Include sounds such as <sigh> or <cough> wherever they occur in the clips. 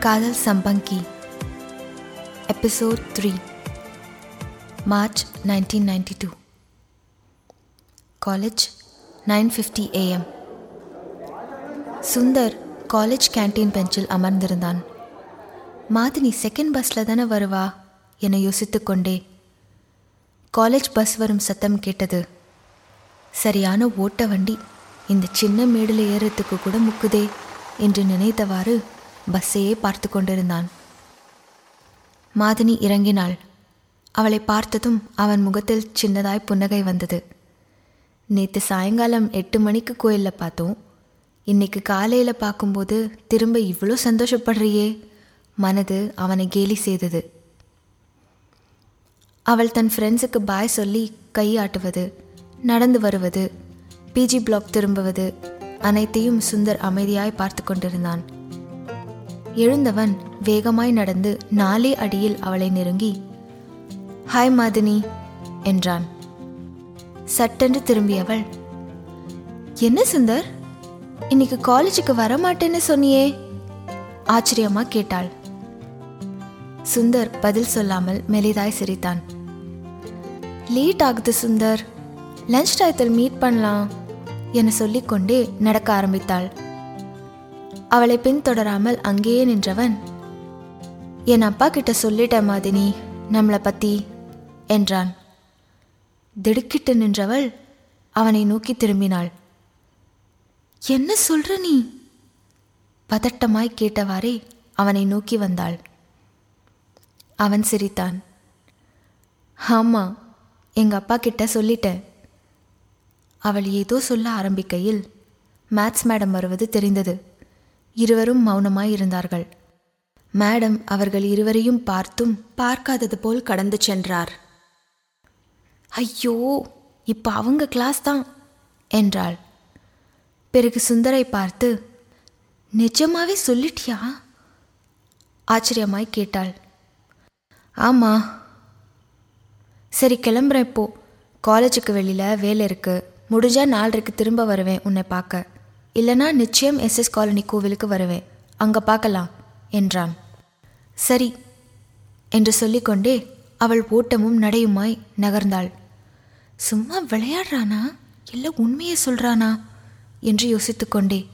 காதல் சம்பங்கி. Episode three March nineteen ninety two college nine fifty AM Sundar college canteen பெஞ்சில் அமர்ந்திருந்தான். மாதினி second பஸ்ஸில் தானே வருவா? என யோசித்துக்கொண்டே காலேஜ் பஸ் வரும் சத்தம் கேட்டது. சரியான ஓட்ட வண்டி. இந்த சின்ன மேடில் ஏறத்துக்கு கூட முக்குதே என்று நினைத்தவாறு பஸ்ஸையே பார்த்து கொண்டிருந்தான். மாதினி இறங்கினாள். அவளை பார்த்ததும் அவன் முகத்தில் சின்னதாய் புன்னகை வந்தது. நேற்று சாயங்காலம் எட்டு மணிக்கு கோயிலில் பார்த்தோம். இன்னைக்கு காலையில் பார்க்கும்போது திரும்ப இவ்வளோ சந்தோஷப்படுறியே. மனது அவனை கேலி செய்தது. அவள் தன் ஃப்ரெண்ட்ஸுக்கு பாய் சொல்லி கையாட்டுவது நடந்து வருவது பிஜி பிளாக் திரும்புவது அனைத்தையும் சுந்தர் அமைதியாய் பார்த்து கொண்டிருந்தான். எழுந்தவன் வேகமாய் நடந்து நாலே அடியில் அவளை நெருங்கி ஹாய் மாதினி என்றான். சட்டென்று திரும்பியவள் என்ன சுந்தர்? இன்னைக்கு காலேஜுக்கு வரமாட்டேன்னு சொன்னியே ஆச்சரியமா கேட்டாள். சுந்தர் பதில் சொல்லாமல் மெலிதாய் சிரித்தான். லேட் ஆகுது சுந்தர். லஞ்ச் டயத்தில் மீட் பண்ணலாம் என சொல்லிக்கொண்டே நடக்க ஆரம்பித்தாள். அவளை பின்தொடராமல் அங்கேயே நின்றவன். என் அப்பா கிட்ட சொல்லிட்ட மாதினி நம்மளை பத்தி என்றான். திடுக்கிட்டு நின்றவள் அவனை நோக்கி திரும்பினாள். என்ன சொல்ற நீ? பதட்டமாய் கேட்டவாறே அவனை நோக்கி வந்தாள். அவன் சிரித்தான். ஆமா எங்க அப்பா கிட்ட சொல்லிட்டேன் அவள் ஏதோ சொல்ல ஆரம்பிக்கையில் மேத்ஸ் மேடம் வருவது தெரிந்தது. இருவரும் மௌனமாய் இருந்தார்கள் மேடம் அவர்கள் இருவரையும் பார்த்தும் பார்க்காதது போல் கடந்து சென்றார். ஐயோ இப்ப அவங்க கிளாஸ் தான் என்றாள். பிறகு சுந்தரை பார்த்து நிஜமாவே சொல்லிட்டியா? ஆச்சரியமாய் கேட்டாள். ஆமா. சரி கிளம்புறேன் இப்போ காலேஜுக்கு வெளியில் வேலை இருக்கு. முடிஞ்சா நாலரைக்கு திரும்ப வருவேன் உன்னை பார்க்க. இல்லைனா நிச்சயம் எஸ்எஸ் காலனி கோவிலுக்கு வருவேன் அங்கே பார்க்கலாம் என்றான். சரி என்று சொல்லிக்கொண்டே அவள் ஓட்டமும் நடையுமாய் நகர்ந்தாள். சும்மா விளையாடுறானா? இல்லை உண்மையை சொல்றானா? என்று யோசித்துக்கொண்டே.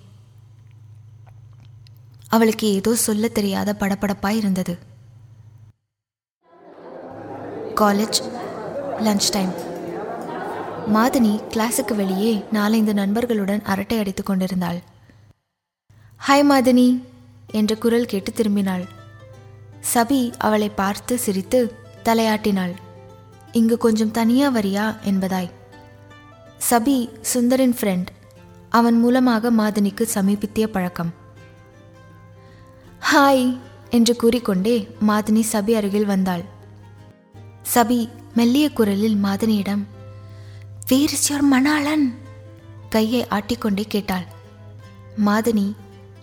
அவளுக்கு ஏதோ சொல்ல தெரியாத படபடப்பாய் இருந்தது. காலேஜ் லஞ்ச் டைம் மாதினி கிளாஸுக்கு வெளியே நாலைந்து நண்பர்களுடன் அரட்டை அடித்துக் கொண்டிருந்தாள். ஹாய் மாதினி என்ற குரல் கேட்டு திரும்பினாள். சபி அவளை பார்த்து சிரித்து தலையாட்டினாள். இங்கு கொஞ்சம் தனியா வரியா? என்பதாய். சபி சுந்தரின் ஃப்ரெண்ட் அவன் மூலமாக மாதினிக்கு சமீபித்திய பழக்கம். ஹாய் என்று கூறிக்கொண்டே மாதினி சபி அருகில் வந்தாள். சபி மெல்லிய குரலில் மாதினியிடம் வேர் இஸ் யோர் மணாளன் கையை ஆட்டிக்கொண்டே கேட்டாள். மாதினி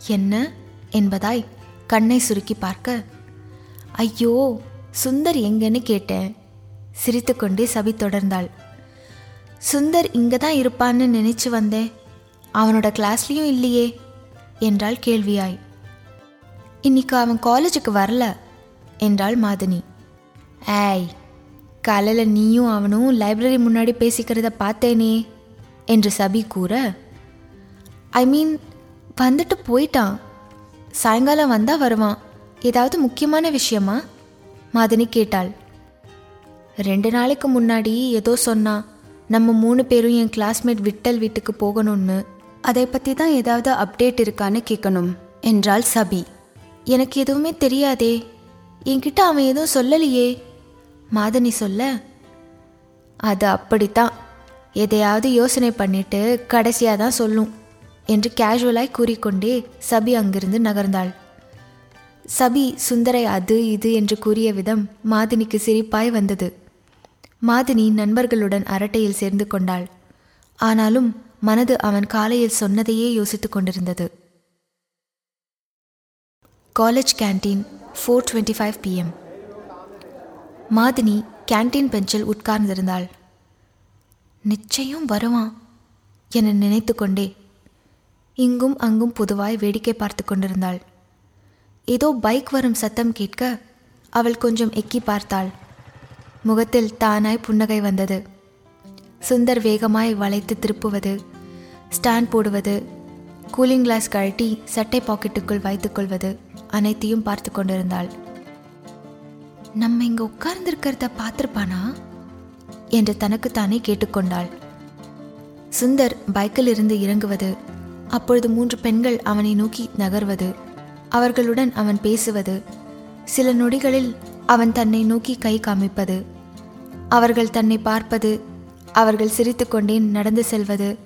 என்ன? என்பதாய் கண்ணை சுருக்கி பார்க்க. ஐயோ சுந்தர் எங்கன்னு கேட்டேன் சிரித்துக்கொண்டே சபி தொடர்ந்தாள். சுந்தர் இங்கே தான் இருப்பான்னு நினைச்சு வந்தேன். அவனோட கிளாஸ்லேயும் இல்லையே என்றாள் கேள்வியாய். இன்னைக்கு அவன் காலேஜுக்கு வரல என்றாள் மாதினி. ஏய் காலையில் நீயும் அவனும் லைப்ரரி முன்னாடி பேசிக்கிறத பார்த்தேனே என்று சபி கூற ஐ மீன் வந்துட்டு போயிட்டான். சாயங்காலம் வந்தால் வருவான். ஏதாவது முக்கியமான விஷயமா? மாதினி கேட்டாள். ரெண்டு நாளைக்கு முன்னாடி ஏதோ சொன்னா நம்ம மூணு பேரும் என் கிளாஸ்மேட் விட்டல் வீட்டுக்கு போகணும்னு. அதை பற்றி தான் ஏதாவது அப்டேட் இருக்கான்னு கேட்கணும் என்றாள் சபி. எனக்கு எதுவுமே தெரியாதே. என்கிட்ட அவன் எதுவும் சொல்லலையே. மாதனி சொல்ல அது அப்படித்தான். எதையாவது யோசனை பண்ணிட்டு கடைசியாக தான் சொல்லும் என்று கேஷுவலாய் கூறிக்கொண்டே சபி அங்கிருந்து நகர்ந்தாள். சபி சுந்தரை அது இது என்று கூறிய விதம் மாதினிக்கு சிரிப்பாய் வந்தது. மாதினி நண்பர்களுடன் அரட்டையில் சேர்ந்து கொண்டாள். ஆனாலும் மனது அவன் காலையில் சொன்னதையே யோசித்துக் கொண்டிருந்தது. College canteen four twenty five PM Madhini canteen பெஞ்சில் உட்கார்ந்திருந்தாள். நிச்சயம் வருவான் என நினைத்து கொண்டே இங்கும் அங்கும் பொதுவாய் வேடிக்கை பார்த்து கொண்டிருந்தாள். ஏதோ பைக் வரும் சத்தம் கேட்க அவள் கொஞ்சம் எக்கி பார்த்தாள். முகத்தில் தானாய் புன்னகை வந்தது. சுந்தர் வேகமாய் வளைத்து திருப்புவது ஸ்டாண்ட் போடுவது கூலிங் கிளாஸ் கழட்டி சட்டை பாக்கெட்டுக்குள் வைத்துக்கொள்வது அனைத்தையும் பார்த்து கொண்டிருந்தாள். நம்ம இங்க உட்கார்ந்திருக்கிறத பார்த்துருப்பானா? என்று தனக்குத்தானே கேட்டுக்கொண்டாள். சுந்தர் பைக்கில் இருந்து இறங்குவது அப்பொழுது மூன்று பெண்கள் அவனை நோக்கி நகர்வது அவர்களுடன் அவன் பேசுவது சில நொடிகளில் அவன் தன்னை நோக்கி கை காமிப்பது அவர்கள் தன்னை பார்ப்பது அவர்கள் சிரித்துக்கொண்டே நடந்து செல்வது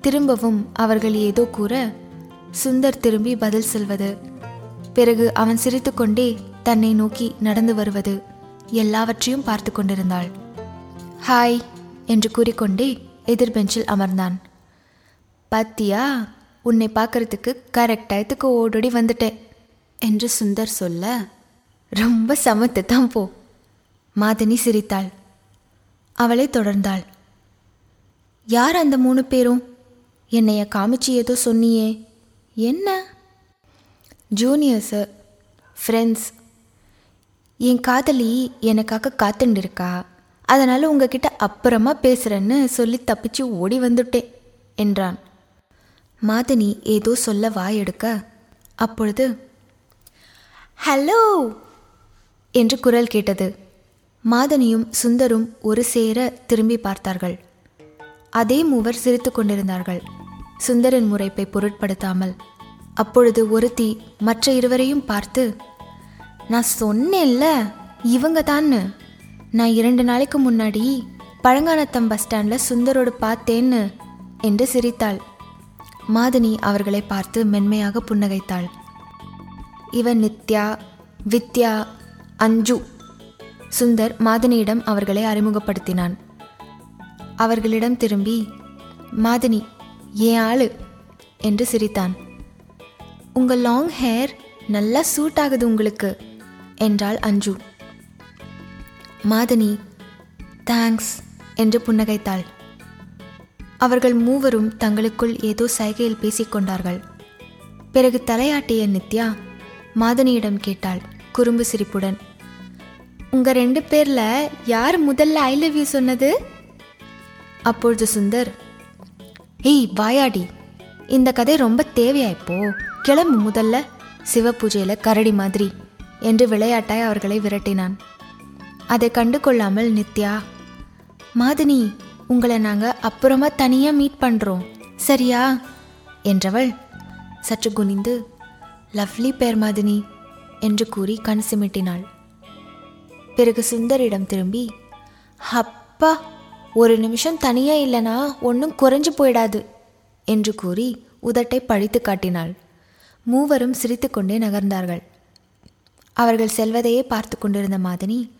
திரும்பவும் அவர்கள் ஏதோ கூற சுந்தர் திரும்பி பதில் செல்வது பிறகு அவன் சிரித்துக்கொண்டே தன்னை நோக்கி நடந்து வருவது எல்லாவற்றையும் பார்த்து கொண்டிருந்தாள். ஹாய் என்று கூறிக்கொண்டே எதிர் பெஞ்சில் அமர்ந்தான். பாத்தியா உன்னை பார்க்கறதுக்கு கரெக்டாயத்துக்கு ஓடோடி வந்துட்டேன் என்று சுந்தர் சொல்ல ரொம்ப சமத்து தான் போ மாதனி சிரித்தாள். அவளை தொடர்ந்தாள். யார் அந்த மூணு பேரும்? என்னைய காமிச்சு ஏதோ சொன்னியே என்ன? ஜூனியர்ஸு ஃப்ரெண்ட்ஸ் என் காதலி எனக்காக காத்துண்டு இருக்கா அதனால் உங்ககிட்ட அப்புறமா பேசுகிறேன்னு சொல்லி தப்பிச்சு ஓடி வந்துட்டேன் என்றான். மாதனி ஏதோ சொல்ல வாய் எடுக்க அப்பொழுது ஹலோ! என்று குரல் கேட்டது. மாதனியும் சுந்தரும் ஒரு சேர திரும்பி பார்த்தார்கள். அதே மூவர் சிரித்து கொண்டிருந்தார்கள். சுந்தரின் முறைப்பை பொருட்படுத்தாமல் அப்பொழுது ஒருத்தி மற்ற இருவரையும் பார்த்து நான் சொன்னேன்ல இவங்க தான்னு நான் இரண்டு நாளைக்கு முன்னாடி பழங்கானத்தம் பஸ் ஸ்டாண்டில் சுந்தரோடு பார்த்தேன்னு என்று சிரித்தாள். மாதினி அவர்களை பார்த்து மென்மையாக புன்னகைத்தாள். இவன் நித்யா வித்யா அஞ்சு. சுந்தர் மாதனியிடம் அவர்களை அறிமுகப்படுத்தினான். அவர்களிடம் திரும்பி மாதினி ஏன் ஆளு? என்று சிரித்தான். உங்கள் லாங் ஹேர் நல்லா சூட் ஆகுது உங்களுக்கு. என்றாள் அஞ்சு. மாதனி தேங்க்ஸ் என்று புன்னகைத்தாள். அவர்கள் மூவரும் தங்களுக்குள் ஏதோ சைகையில் பேசிக்கொண்டார்கள் பிறகு தலையாட்டிய நித்யா மாதனியிடம் கேட்டாள் குறும்பு சிரிப்புடன். உங்க ரெண்டு பேர்ல யார் முதல்ல ஐ லவ் யூ சொன்னது? அப்பொழுது சுந்தர் ஏய் வாயாடி இந்த கதை ரொம்ப தேவையா இப்போ? கிளம்பு முதல்ல சிவபூஜையில கரடி மாதிரி. என்று விளையாட்டாய் அவர்களை விரட்டினான். அதை கண்டு கொள்ளாமல் நித்யா மாதினி உங்களை நாங்கள் அப்புறமா தனியாக மீட் பண்ணுறோம் சரியா? என்றவள் சற்று குனிந்து லவ்லி பேர் மாதினி என்று கூறி கண் சிமிட்டினாள். பிறகு சுந்தரிடம் திரும்பி அப்பா ஒரு நிமிஷம் தனியாக இல்லைனா ஒன்றும் குறைஞ்சு போயிடாது என்று கூறி உதட்டை பழித்து காட்டினாள். மூவரும் சிரித்துக்கொண்டே நகர்ந்தார்கள். அவர்கள் செல்வதையே பார்த்து கொண்டிருந்த மாதினி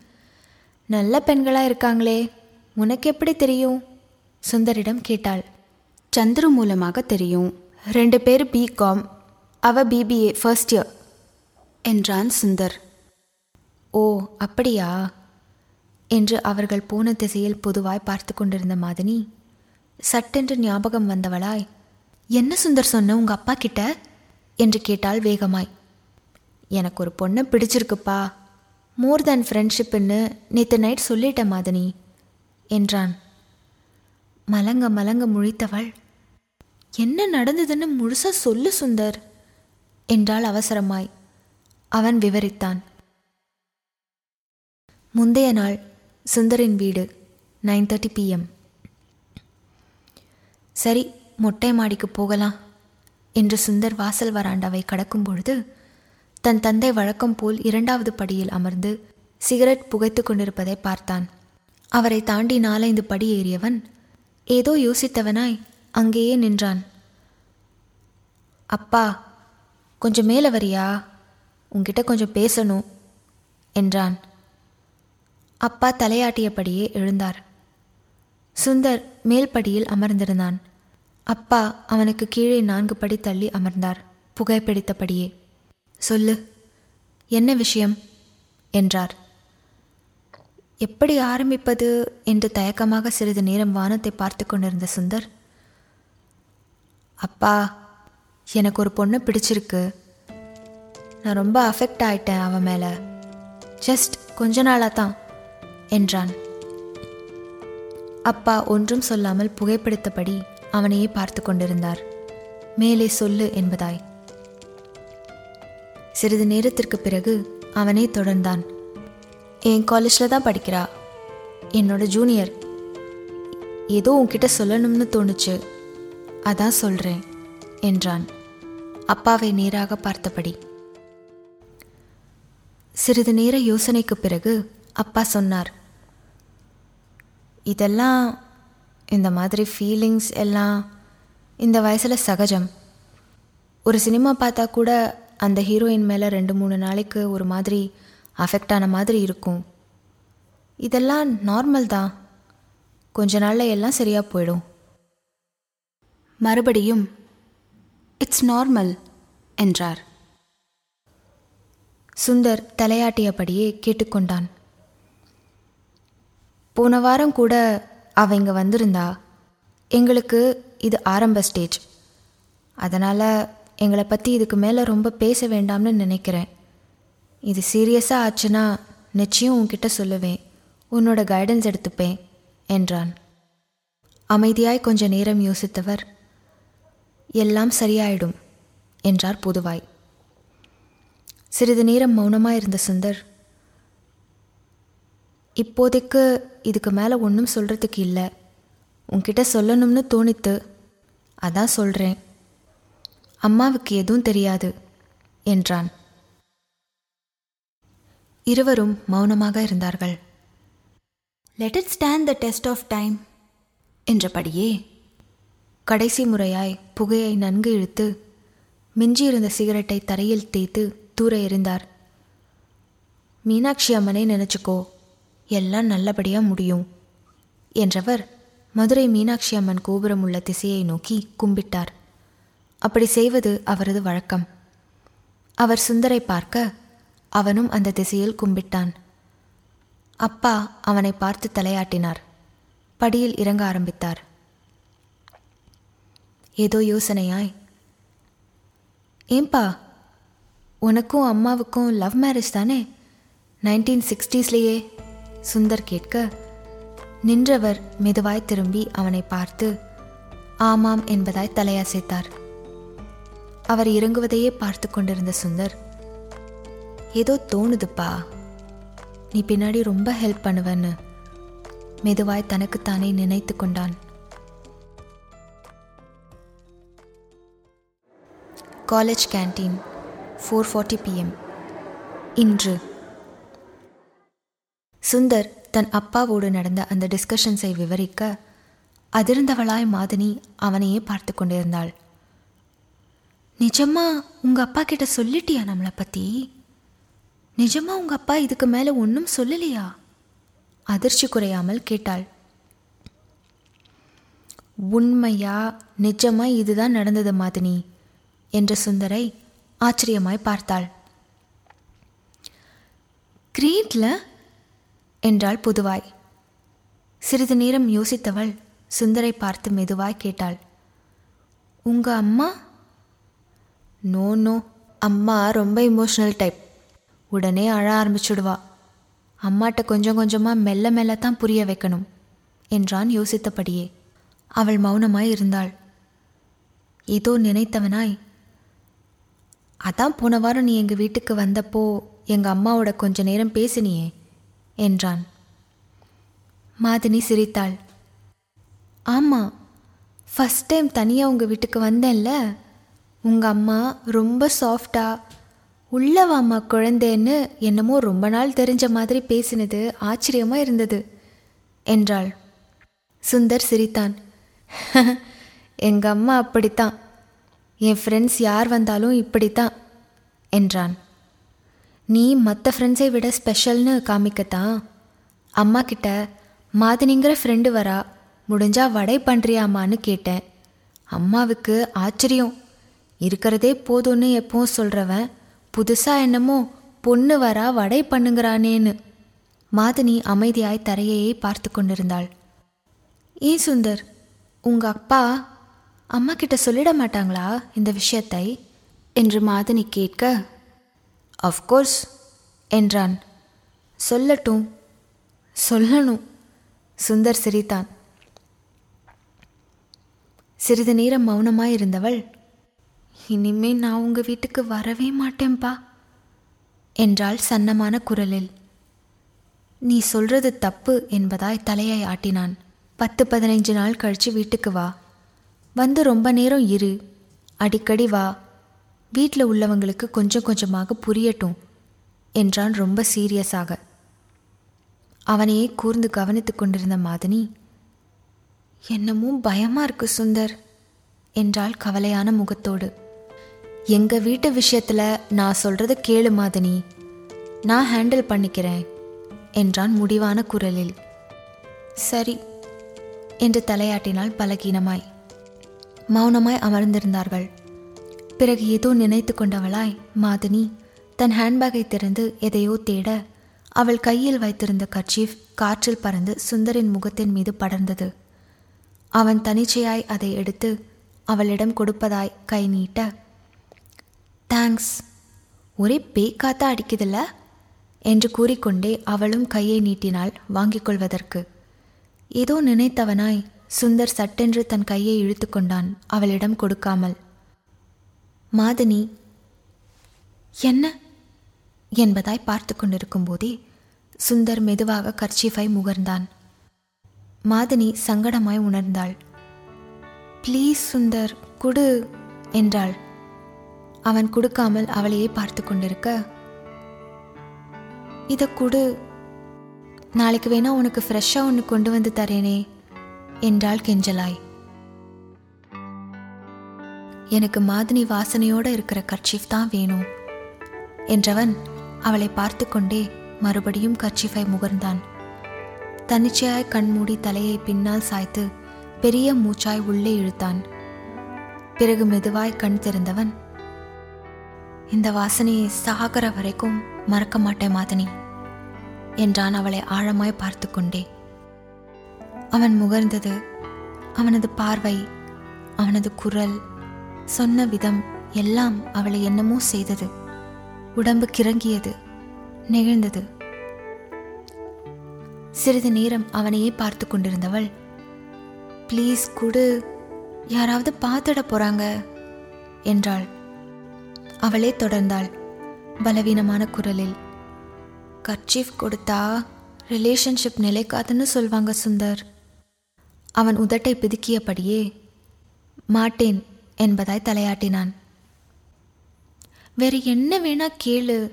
நல்ல பெண்களாக இருக்காங்களே உனக்கு எப்படி தெரியும்? சுந்தரிடம் கேட்டாள். சந்துரு மூலமாக தெரியும். ரெண்டு பேர் பிகாம் அவ பிபிஏ ஃபர்ஸ்ட் இயர் என்றான் சுந்தர். ஓ அப்படியா? என்று அவர்கள் போன திசையில் பொதுவாய் பார்த்து கொண்டிருந்த மாதினி சட்டென்று ஞாபகம் வந்தவளாய். என்ன சுந்தர் சொன்ன உங்க அப்பா கிட்ட? என்று கேட்டாள் வேகமாய். எனக்கு ஒரு பொண்ணை பிடிச்சிருக்குப்பா. மோர் தேன் ஃப்ரெண்ட்ஷிப்புன்னு நேற்று நைட் சொல்லிட்ட மாதனி என்றான். மலங்க மலங்க முழித்தவள். என்ன நடந்ததுன்னு முழுசா சொல்லு சுந்தர் என்றாள் அவசரமாய். அவன் விவரித்தான். முந்தைய நாள் சுந்தரின் வீடு நைன் தேர்ட்டி பிஎம் சரி மொட்டை மாடிக்கு போகலாம் என்று சுந்தர் வாசல் வராண்டாவை கடக்கும் பொழுது தன் தந்தை வழக்கம் போல் இரண்டாவது படியில் அமர்ந்து சிகரெட் புகைத்து கொண்டிருப்பதை பார்த்தான். அவரை தாண்டி நாலைந்து படி ஏறியவன் ஏதோ யோசித்தவனாய் அங்கேயே நின்றான். அப்பா கொஞ்சம் மேலே வரியா? உங்ககிட்ட கொஞ்சம் பேசணும் என்றான். அப்பா தலையாட்டியபடியே எழுந்தார். சுந்தர் மேல்படியில் அமர்ந்திருந்தான். அப்பா அவனுக்கு கீழே நான்கு படி தள்ளி அமர்ந்தார் புகைப்பிடித்தபடியே. சொல்லு. என்ன விஷயம்? என்றார். எப்படி ஆரம்பிப்பது என்று தயக்கமாக சிறிது நேரம் வானத்தை பார்த்து கொண்டிருந்த சுந்தர். அப்பா எனக்கு ஒரு பொண்ணை பிடிச்சிருக்கு. நான் ரொம்ப அஃபெக்ட் ஆயிட்டேன் அவன் மேலே. ஜஸ்ட் கொஞ்ச நாளாக தான் என்றான். அப்பா ஒன்றும் சொல்லாமல் புகைப்பிடித்தபடி அவனையே பார்த்து கொண்டிருந்தார். மேலே சொல்லு என்பதாய். சிறிது நேரத்திற்கு பிறகு அவனே தொடர்ந்தான். என் காலேஜில் தான் படிக்கிறா. என்னோட ஜூனியர் ஏதோ உன்கிட்ட சொல்லணும்னு தோணுச்சு. அதான் சொல்கிறேன் என்றான். அப்பாவை நேராக பார்த்தபடி. சிறிது நேர யோசனைக்கு பிறகு அப்பா சொன்னார். இதெல்லாம் இந்த மாதிரி ஃபீலிங்ஸ் எல்லாம் இந்த வயசில் சகஜம். ஒரு சினிமா பார்த்தா கூட அந்த ஹீரோயின் மேலே ரெண்டு மூணு நாளைக்கு ஒரு மாதிரி அஃபெக்ட் ஆன மாதிரி இருக்கும். இதெல்லாம் நார்மல் தான். கொஞ்ச நாளில் எல்லாம் சரியாக போயிடும். மறுபடியும் இட்ஸ் நார்மல் என்றார். சுந்தர் தலையாட்டியபடியே கேட்டுக்கொண்டான். போன வாரம் கூட அவ இங்கே வந்திருந்தா. எங்களுக்கு இது ஆரம்ப ஸ்டேஜ் அதனால் எங்களை பற்றி இதுக்கு மேலே ரொம்ப பேச வேண்டாம்னு நினைக்கிறேன். இது சீரியஸாக ஆச்சுன்னா நிச்சயம் உன்கிட்ட சொல்லுவேன். உன்னோட கைடன்ஸ் எடுத்துப்பேன் என்றான். அமைதியாய் கொஞ்ச நேரம் யோசித்தவர். எல்லாம் சரியாயிடும் என்றார் பொதுவாய். சிறிது நேரம் மௌனமாக இருந்த சுந்தர் இப்போதைக்கு இதுக்கு மேலே ஒன்றும் சொல்கிறதுக்கு இல்லை. உன்கிட்ட சொல்லணும்னு தோணித்து அதான் சொல்கிறேன் அம்மாவுக்கு எதுவும் தெரியாது என்றான். இருவரும் மௌனமாக இருந்தார்கள். Let it stand the test of time என்றபடியே கடைசி முறையாய் புகையை நன்கு இழுத்து மிஞ்சியிருந்த சிகரெட்டை தரையில் தேய்த்து தூர எறிந்தார். மீனாட்சி அம்மனை நினச்சிக்கோ எல்லாம் நல்லபடியாக முடியும் என்றவர் மதுரை மீனாட்சி அம்மன் கோபுரம் உள்ள திசையை நோக்கி கும்பிட்டார். அப்படி செய்வது அவரது வழக்கம். அவர் சுந்தரை பார்க்க அவனும் அந்த திசையில் கும்பிட்டான். அப்பா அவனை பார்த்து தலையாட்டினார். படியில் இறங்க ஆரம்பித்தார். ஏதோ யோசனையாய் ஏம்பா உனக்கும் அம்மாவுக்கும் லவ் மேரேஜ் தானே? நைன்டீன் சிக்ஸ்டீஸ்லேயே? சுந்தர் கேட்க நின்றவர் மெதுவாய் திரும்பி அவனை பார்த்து ஆமாம் என்பதாய் தலையசைத்தார். அவர் இறங்குவதையே பார்த்து கொண்டிருந்த சுந்தர் ஏதோ தோணுதுப்பா. நீ பின்னாடி ரொம்ப ஹெல்ப் பண்ணுவன்னு மெதுவாய் தனக்குத்தானே நினைத்து கொண்டான். College canteen four forty PM இன்று. சுந்தர் தன் அப்பாவோடு நடந்த அந்த டிஸ்கஷன்ஸை விவரிக்க அதிர்ந்தவளாய் மாதினி அவனையே பார்த்து கொண்டிருந்தாள். நிஜமா உங்கள் அப்பா கிட்ட சொல்லிட்டியா நம்மளை பற்றி நிஜமா உங்கள் அப்பா இதுக்கு மேலே ஒன்றும் சொல்லலையா? அதிர்ச்சி குறையாமல் கேட்டாள். உண்மையா நிஜமா இதுதான் நடந்தது மாதினி என்ற சுந்தரை ஆச்சரியமாய் பார்த்தாள். கிரீட்ல? என்றாள் புதுவாய். சிறிது நேரம் யோசித்தவள் சுந்தரை பார்த்து மெதுவாய் கேட்டாள். உங்க அம்மா? No no. அம்மா ரொம்ப இமோஷனல் டைப் உடனே அழ ஆரம்பிச்சுடுவா. அம்மாட்ட கொஞ்சம் கொஞ்சமாக மெல்ல மெல்ல தான் புரிய வைக்கணும் என்றான் யோசித்தபடியே. அவள் மௌனமாய் இருந்தாள். ஏதோ நினைத்தவனாய். அதான் போன வாரம் நீ எங்கள் வீட்டுக்கு வந்தப்போ எங்கள் அம்மாவோட கொஞ்ச நேரம் பேசினியே என்றான். மாதினி சிரித்தாள். ஆமாம் ஃபஸ்ட் டைம் தனியாக உங்கள் வீட்டுக்கு வந்தேன்ல. உங்கள் அம்மா ரொம்ப சாஃப்டா உள்ளவாம்மா குழந்தைன்னு என்னமோ ரொம்ப நாள் தெரிஞ்ச மாதிரி பேசினது ஆச்சரியமாக இருந்தது என்றாள். சுந்தர் சிரித்தான். <laughs> எங்கள் அம்மா அப்படித்தான். என் ஃப்ரெண்ட்ஸ் யார் வந்தாலும் இப்படித்தான் என்றான். நீ மற்ற ஃப்ரெண்ட்ஸை விட ஸ்பெஷல்னு காமிக்கத்தான். அம்மா கிட்ட மாதினிங்கிற ஃப்ரெண்டு வரா முடிஞ்சா வடை பண்ணுறியாமான்னு கேட்டேன். அம்மாவுக்கு ஆச்சரியம். இருக்கிறதே போதும்னு எப்பவும் சொல்கிறவன் புதுசாக என்னமோ பொண்ணு வரா வடை பண்ணுங்கிறானேன்னு. மாதினி அமைதியாய் தரையையே பார்த்து கொண்டிருந்தாள். ஏன் சுந்தர் உங்கள் அப்பா அம்மா கிட்ட சொல்லிட மாட்டாங்களா இந்த விஷயத்தை? என்று மாதினி கேட்க அஃப்கோர்ஸ் என்றான். சொல்லட்டும் சொல்லணும் சுந்தர் சிரித்தான். சிறிது நேரம் மௌனமாயிருந்தவள் இனிமே நான் உங்க வீட்டுக்கு வரவே மாட்டேன்பா என்றாள் சன்னமான குரலில். நீ சொல்றது தப்பு என்பதாய் தலையை ஆட்டினான். பத்து பதினைஞ்சு நாள் கழிச்சு வீட்டுக்கு வா. வந்து ரொம்ப நேரம் இரு. அடிக்கடி வா. வீட்டில் உள்ளவங்களுக்கு கொஞ்சம் கொஞ்சமாக புரியட்டும் என்றான் ரொம்ப சீரியஸாக. அவனையே கூர்ந்து கவனித்து கொண்டிருந்த மாதினி என்னமோ பயமா இருக்கு சுந்தர் என்றாள் கவலையான முகத்தோடு. எங்க வீட்டு விஷயத்துல நான் சொல்றத கேளு மாதனி. நான் ஹேண்டில் பண்ணிக்கிறேன் என்றான் முடிவான குரலில். சரி என்று தலையாட்டினாள் பலகீனமாய். மௌனமாய் அமர்ந்திருந்தார்கள். பிறகு ஏதோ நினைத்து கொண்டவளாய் மாதினி தன் ஹேண்ட்பேக்கை திறந்து எதையோ தேட அவள் கையில் வைத்திருந்த கர்ச்சீஃப் காற்றில் பறந்து சுந்தரின் முகத்தின் மீது படர்ந்தது. அவன் தனிச்சையாய் அதை எடுத்து அவளிடம் கொடுப்பதாய் கை நீட்ட தேங்க்ஸ் ஒரே பேய்க்காத்தா அடிக்குதில்ல? என்று கூறிக்கொண்டே அவளும் கையை நீட்டினாள் வாங்கிக் கொள்வதற்கு. ஏதோ நினைத்தவனாய் சுந்தர் சட்டென்று தன் கையை இழுத்து கொண்டான் அவளிடம் கொடுக்காமல். மாதினி என்ன? என்பதாய் பார்த்து கொண்டிருக்கும் போதே சுந்தர் மெதுவாக கர்ச்சீஃபை முகர்ந்தான். மாதினி சங்கடமாய் உணர்ந்தாள். ப்ளீஸ் சுந்தர் குடு என்றாள். அவன் கொடுக்காமல் அவளையே பார்த்து கொண்டிருக்க இதை கொடு. நாளைக்கு வேணா உனக்கு ஃப்ரெஷ்ஷாக ஒன்று கொண்டு வந்து தரேனே என்றாள் கெஞ்சலாய். எனக்கு மாதினி வாசனையோடு இருக்கிற கர்ச்சீஃப் தான் வேணும் என்றவன் அவளை பார்த்து கொண்டே மறுபடியும் கர்ச்சீஃபை முகர்ந்தான். தன்னிச்சையாய் கண்மூடி தலையை பின்னால் சாய்த்து பெரிய மூச்சாய் உள்ளே இழுத்தான். பிறகு மெதுவாய் கண் திறந்தவன் இந்த வாசனையை சாகர வரைக்கும் மறக்க மாட்டேன் மாதனி என்றான் அவளை ஆழமாய் பார்த்து கொண்டே அவன் முகர்ந்தது அவனது பார்வை அவனது குரல் சொன்ன விதம் எல்லாம் அவளை என்னமோ செய்தது. உடம்பு கிறங்கியது நெகிழ்ந்தது. சிறிது நேரம் அவனையே பார்த்து கொண்டிருந்தவள் ப்ளீஸ் குடு யாராவது பார்த்துட போறாங்க என்றாள். அவளே தொடர்ந்தாள். பலவீனமான குரலில் கர்ச்சீஃப் கொடுத்தா ரிலேஷன்ஷிப் நிலைக்காதுன்னு சொல்வாங்க சுந்தர். அவன் உதட்டை பிதுக்கியபடியே மாட்டேன் என்பதாய் தலையாட்டினான். வேறு என்ன வேணா கேளு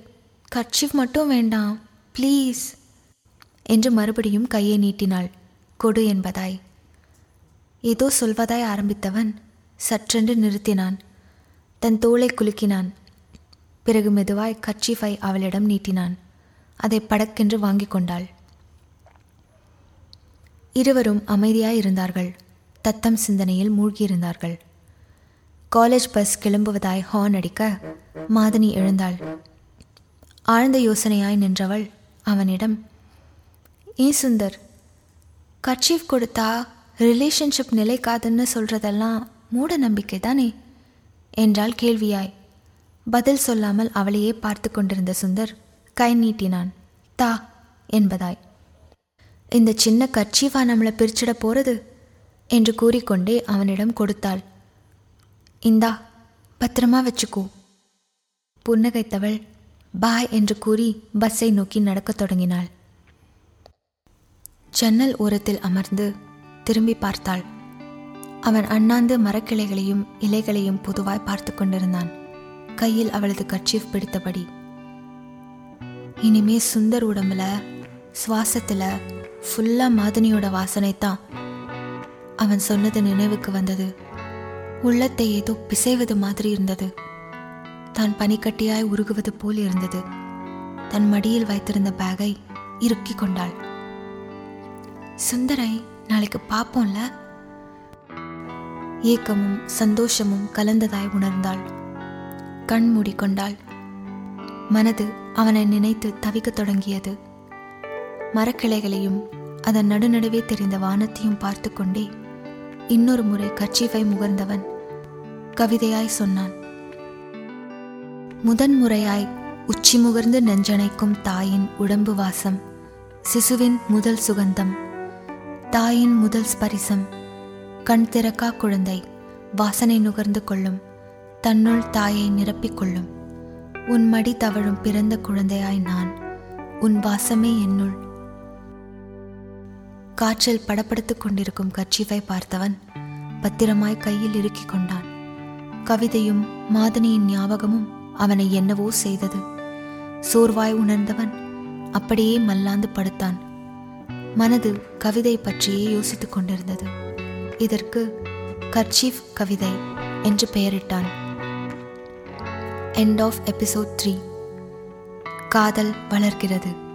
கர்ச்சீஃப் மட்டும் வேண்டாம் ப்ளீஸ் என்று மறுபடியும் கையை நீட்டினாள் கொடு என்பதாய். ஏதோ சொல்வதாய் ஆரம்பித்தவன் சற்றென்று நிறுத்தினான். தன் தோளை குலுக்கினான். பிறகு மெதுவாய் கர்ச்சீஃபை அவளிடம் நீட்டினான். அதை படக்கென்று வாங்கி கொண்டாள். இருவரும் அமைதியாய் இருந்தார்கள். தத்தம் சிந்தனையில் மூழ்கியிருந்தார்கள். காலேஜ் பஸ் கிளம்புவதாய் ஹார்ன் அடிக்க மாதனி எழுந்தாள். ஆழ்ந்த யோசனையாய் நின்றவள் அவனிடம் ஏ சுந்தர் கர்ச்சீஃப் கொடுத்தா ரிலேஷன்ஷிப் நிலைக்காதுன்னு சொல்றதெல்லாம் மூட நம்பிக்கை தானே என்றாள் கேள்வியாய். பதில் சொல்லாமல் அவளையே பார்த்து கொண்டிருந்த சுந்தர் கை நீட்டினான். தா என்பதாய். இந்த சின்ன கர்ச்சீஃபா நம்மளை பிரிச்சிட போறது? என்று கூறிக்கொண்டே அவனிடம் கொடுத்தாள். இந்தா பத்திரமா வச்சுக்கோ. புன்னகைத்தவள் பாய் என்று கூறி பஸ்ஸை நோக்கி நடக்கத் தொடங்கினாள். ஜன்னல் ஓரத்தில் அமர்ந்து திரும்பி பார்த்தாள். அவன் அண்ணாந்து மரக்கிளைகளையும் இலைகளையும் பொதுவாய் பார்த்து கொண்டிருந்தான். கையில் அவளது கர்ச்சீஃப் பிடித்தபடி இனிமே சுந்தர் உடம்புல சுவாசத்துல ஃபுல்லா மாதினியோட வாசனை தான் அவன் சொன்னது நினைவுக்கு வந்தது. உள்ளத்தை ஏதோ பிசைவது மாதிரி இருந்தது. தான் பனிக்கட்டியாய் உருகுவது போல் இருந்தது. தன் மடியில் வைத்திருந்த பேகை இறுக்கி கொண்டாள். சுந்தரை நாளைக்கு பார்ப்போம்ல ஏக்கமும் சந்தோஷமும் கலந்ததாய் உணர்ந்தாள். கண் மூடிக்கொண்டாள். மனது அவனை நினைத்து தவிக்கத் தொடங்கியது. மரக்கிளைகளையும் அதன் நடுநடுவே தெரிந்த வானத்தையும் பார்த்து கொண்டே இன்னொரு முறை கர்ச்சீஃபை முகர்ந்தவன் கவிதையாய் சொன்னான். முதன் முறையாய் உச்சி முகர்ந்து நெஞ்சணைக்கும் தாயின் உடம்பு வாசம் சிசுவின் முதல் சுகந்தம் தாயின் முதல் ஸ்பரிசம் கண் திறக்கா குழந்தை வாசனை நுகர்ந்து கொள்ளும் தன்னுள் தாயை நிரப்பிக் கொள்ளும். உன் மடி தவழும் பிறந்த குழந்தையாய் நான் உன் வாசமே என்னுள். காற்றில் படப்படுத்துக் கொண்டிருக்கும் கர்ச்சீஃபை பார்த்தவன் பத்திரமாய் கையில் இறுக்கிக் கொண்டான். கவிதையும் மாதனியின் ஞாபகமும் அவனை என்னவோ செய்தது. சோர்வாய் உணர்ந்தவன் அப்படியே மல்லாந்து படுத்தான். மனது கவிதை பற்றியே யோசித்துக் கொண்டிருந்தது. இதற்கு கர்ச்சீஃப் கவிதை என்று பெயரிட்டான். எண்ட் ஆஃப் எபிசோட் த்ரீ காதல் வளர்கிறது.